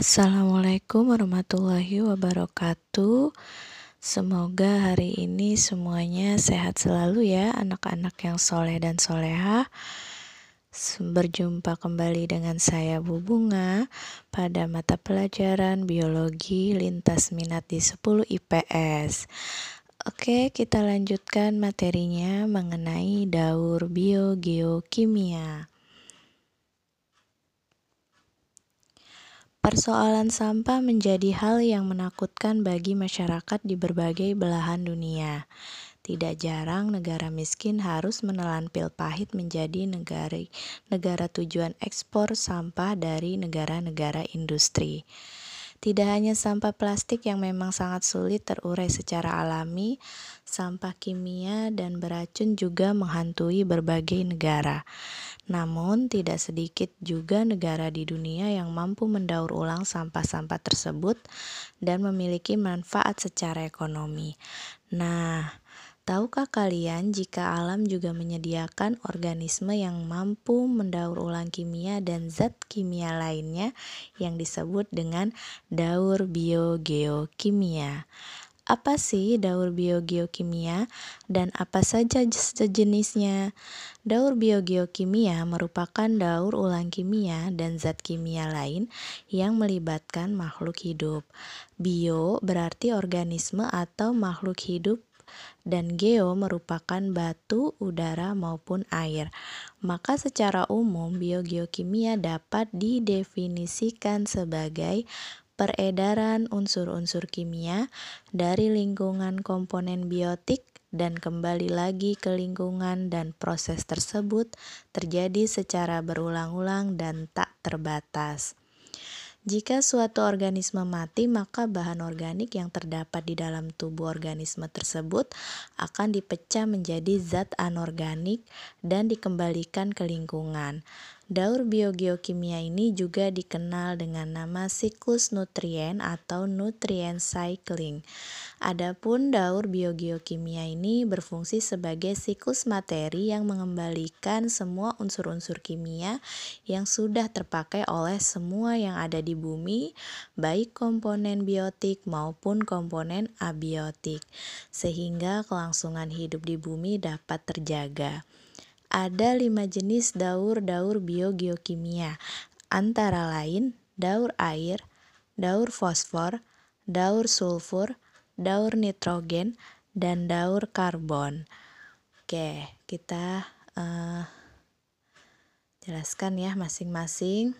Assalamualaikum warahmatullahi wabarakatuh. Semoga hari ini semuanya sehat selalu ya, anak-anak yang soleh dan soleha. Berjumpa kembali dengan saya Bu Bunga pada mata pelajaran biologi lintas minat di 10 IPS. Oke, kita lanjutkan materinya mengenai daur biogeokimia. Persoalan sampah menjadi hal yang menakutkan bagi masyarakat di berbagai belahan dunia. Tidak jarang negara miskin harus menelan pil pahit menjadi negara, negara tujuan ekspor sampah dari negara-negara industri. Tidak hanya sampah plastik yang memang sangat sulit terurai secara alami, sampah kimia dan beracun juga menghantui berbagai negara. Namun, tidak sedikit juga negara di dunia yang mampu mendaur ulang sampah-sampah tersebut dan memiliki manfaat secara ekonomi. Nah, tahukah kalian jika alam juga menyediakan organisme yang mampu mendaur ulang kimia dan zat kimia lainnya yang disebut dengan daur biogeokimia? Apa sih daur biogeokimia dan apa saja sejenisnya? Daur biogeokimia merupakan daur ulang kimia dan zat kimia lain yang melibatkan makhluk hidup. Bio berarti organisme atau makhluk hidup dan geo merupakan batu, udara maupun air. Maka secara umum biogeokimia dapat didefinisikan sebagai peredaran unsur-unsur kimia dari lingkungan komponen biotik dan kembali lagi ke lingkungan dan proses tersebut terjadi secara berulang-ulang dan tak terbatas. Jika suatu organisme mati, maka bahan organik yang terdapat di dalam tubuh organisme tersebut akan dipecah menjadi zat anorganik dan dikembalikan ke lingkungan. Daur biogeokimia ini juga dikenal dengan nama siklus nutrien atau nutrient cycling. Adapun daur biogeokimia ini berfungsi sebagai siklus materi yang mengembalikan semua unsur-unsur kimia yang sudah terpakai oleh semua yang ada di bumi, baik komponen biotik maupun komponen abiotik, sehingga kelangsungan hidup di bumi dapat terjaga. Ada lima jenis daur-daur biogeokimia, antara lain daur air, daur fosfor, daur sulfur, daur nitrogen, dan daur karbon. Oke, kita uh, jelaskan ya masing-masing.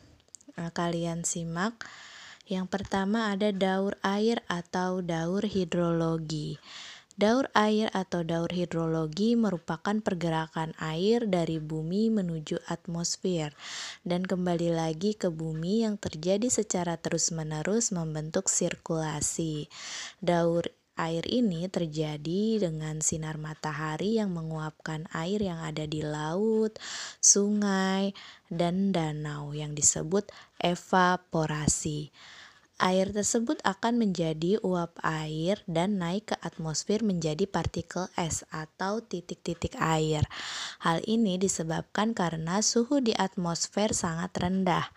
Uh, kalian simak. Yang pertama ada daur air atau daur hidrologi. Daur air atau daur hidrologi merupakan pergerakan air dari bumi menuju atmosfer dan kembali lagi ke bumi yang terjadi secara terus-menerus membentuk sirkulasi. Daur air ini terjadi dengan sinar matahari yang menguapkan air yang ada di laut, sungai, dan danau yang disebut evaporasi. Air tersebut akan menjadi uap air dan naik ke atmosfer menjadi partikel es atau titik-titik air. Hal ini disebabkan karena suhu di atmosfer sangat rendah.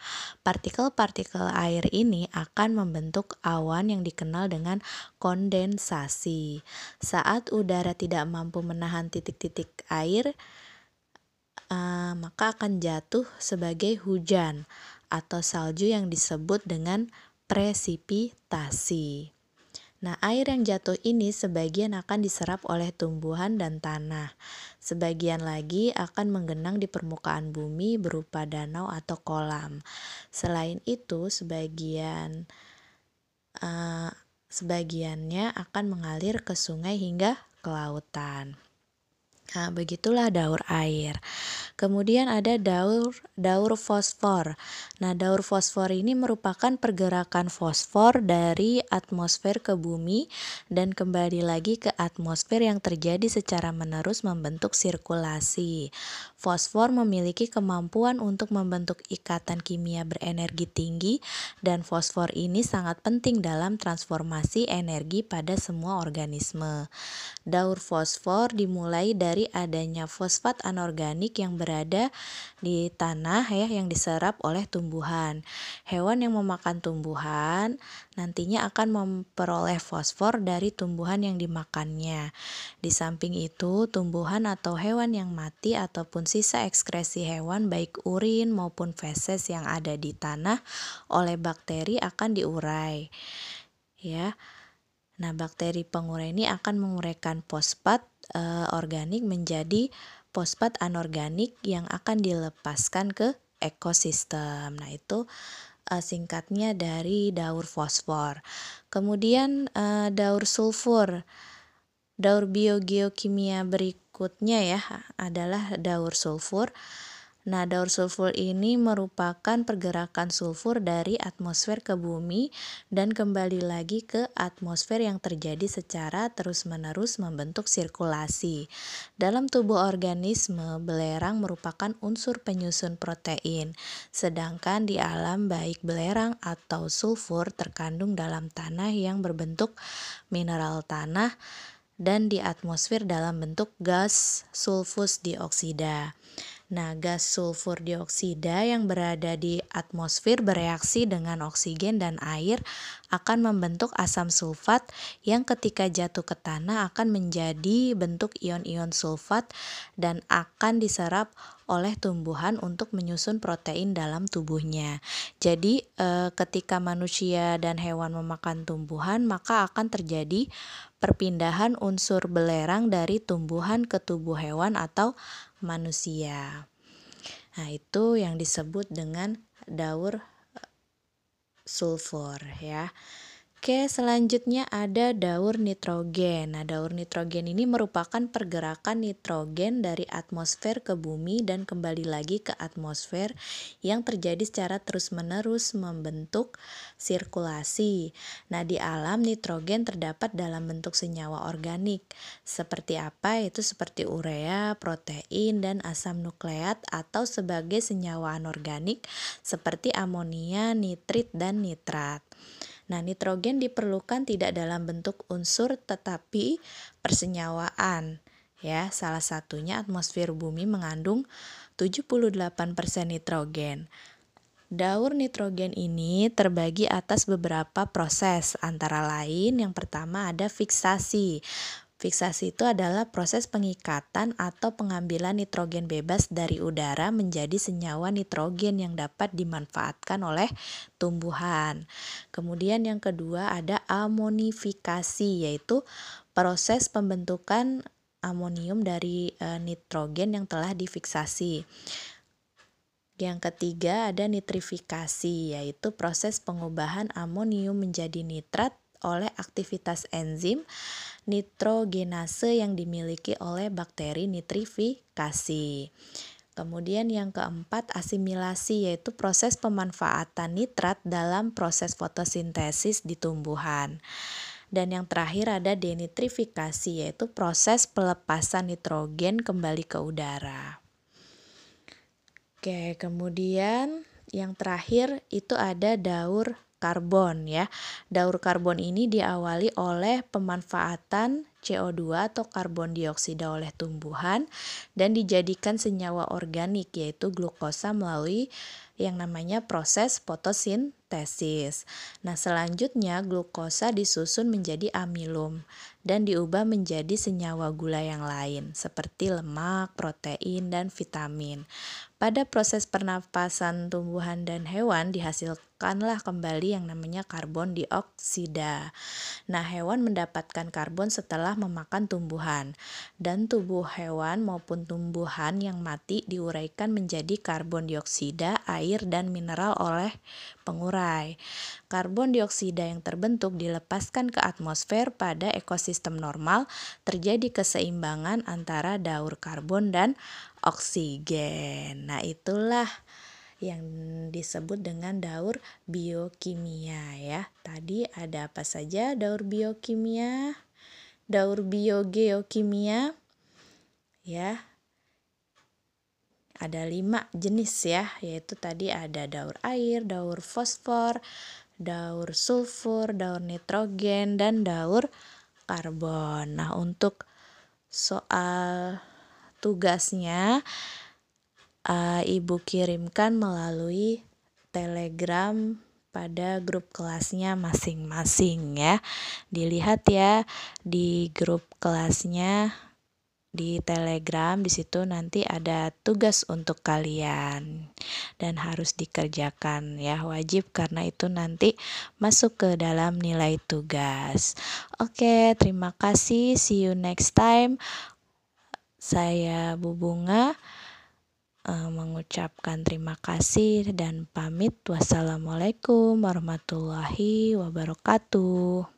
Partikel-partikel air ini akan membentuk awan yang dikenal dengan kondensasi. Saat udara tidak mampu menahan titik-titik air, uh, maka akan jatuh sebagai hujan atau salju yang disebut dengan presipitasi. Nah, air yang jatuh ini sebagian akan diserap oleh tumbuhan dan tanah. Sebagian lagi akan menggenang di permukaan bumi berupa danau atau kolam. Selain itu, sebagian uh, sebagiannya akan mengalir ke sungai hingga ke lautan. Nah, begitulah daur air. Kemudian ada daur daur fosfor. Nah, daur fosfor ini merupakan pergerakan fosfor dari atmosfer ke bumi dan kembali lagi ke atmosfer yang terjadi secara menerus membentuk sirkulasi. Fosfor memiliki kemampuan untuk membentuk ikatan kimia berenergi tinggi dan fosfor ini sangat penting dalam transformasi energi pada semua organisme. Daur fosfor dimulai dari adanya fosfat anorganik yang berada di tanah ya yang diserap oleh tumbuhan. Hewan yang memakan tumbuhan nantinya akan memperoleh fosfor dari tumbuhan yang dimakannya. Di samping itu, tumbuhan atau hewan yang mati ataupun sisa ekskresi hewan baik urin maupun feses yang ada di tanah oleh bakteri akan diurai. Ya. Nah, bakteri pengurai ini akan menguraikan fosfat e, organik menjadi fosfat anorganik yang akan dilepaskan ke ekosistem. Nah, itu e, singkatnya dari daur fosfor. Kemudian e, daur sulfur. Daur biogeokimia berikutnya ya adalah daur sulfur. Nah, daur sulfur ini merupakan pergerakan sulfur dari atmosfer ke bumi dan kembali lagi ke atmosfer yang terjadi secara terus-menerus membentuk sirkulasi. Dalam tubuh organisme, belerang merupakan unsur penyusun protein, sedangkan di alam baik belerang atau sulfur terkandung dalam tanah yang berbentuk mineral tanah dan di atmosfer dalam bentuk gas sulfus dioksida. Nah, gas sulfur dioksida yang berada di atmosfer bereaksi dengan oksigen dan air akan membentuk asam sulfat yang ketika jatuh ke tanah akan menjadi bentuk ion-ion sulfat dan akan diserap oleh tumbuhan untuk menyusun protein dalam tubuhnya. Jadi, e, ketika manusia dan hewan memakan tumbuhan, maka akan terjadi perpindahan unsur belerang dari tumbuhan ke tubuh hewan atau manusia. Nah, itu yang disebut dengan daur eh, sulfur ya. Oke, selanjutnya ada daur nitrogen. Nah, daur nitrogen ini merupakan pergerakan nitrogen dari atmosfer ke bumi dan kembali lagi ke atmosfer yang terjadi secara terus-menerus membentuk sirkulasi. Nah, di alam nitrogen terdapat dalam bentuk senyawa organik. Seperti apa? Itu seperti urea, protein, dan asam nukleat atau sebagai senyawa anorganik seperti amonia, nitrit, dan nitrat. Nah, nitrogen diperlukan tidak dalam bentuk unsur tetapi persenyawaan. Ya, salah satunya atmosfer bumi mengandung 78% nitrogen. Daur nitrogen ini terbagi atas beberapa proses, antara lain yang pertama ada fiksasi. Fiksasi itu adalah proses pengikatan atau pengambilan nitrogen bebas dari udara menjadi senyawa nitrogen yang dapat dimanfaatkan oleh tumbuhan. Kemudian yang kedua ada amonifikasi yaitu proses pembentukan amonium dari e, nitrogen yang telah difiksasi. Yang ketiga ada nitrifikasi yaitu proses pengubahan amonium menjadi nitrat oleh aktivitas enzim nitrogenase yang dimiliki oleh bakteri nitrifikasi. Kemudian yang keempat asimilasi yaitu proses pemanfaatan nitrat dalam proses fotosintesis di tumbuhan. Dan yang terakhir ada denitrifikasi yaitu proses pelepasan nitrogen kembali ke udara. Oke, kemudian yang terakhir itu ada daur karbon ya. Daur karbon ini diawali oleh pemanfaatan CO2 atau karbon dioksida oleh tumbuhan dan dijadikan senyawa organik yaitu glukosa melalui yang namanya proses fotosintesis. Nah, selanjutnya glukosa disusun menjadi amilum dan diubah menjadi senyawa gula yang lain seperti lemak, protein, dan vitamin. Pada proses pernapasan tumbuhan dan hewan dihasilkanlah kembali yang namanya karbon dioksida. Nah, hewan mendapatkan karbon setelah memakan tumbuhan dan tubuh hewan maupun tumbuhan yang mati diuraikan menjadi karbon dioksida, air dan mineral oleh pengurai. Karbon dioksida yang terbentuk dilepaskan ke atmosfer pada ekosistem normal, terjadi keseimbangan antara daur karbon dan oksigen. Nah, itulah yang disebut dengan daur biokimia ya. Tadi ada apa saja daur biokimia? Daur biogeokimia ya. ada lima jenis ya, yaitu tadi ada daur air, daur fosfor, daur sulfur, daur nitrogen, dan daur karbon. Nah, untuk soal tugasnya, uh, Ibu kirimkan melalui Telegram pada grup kelasnya masing-masing ya. Dilihat ya di grup kelasnya di Telegram di situ nanti ada tugas untuk kalian dan harus dikerjakan ya wajib karena itu nanti masuk ke dalam nilai tugas. Oke, terima kasih. See you next time. Saya Bu Bunga uh, mengucapkan terima kasih dan pamit. Wassalamualaikum warahmatullahi wabarakatuh.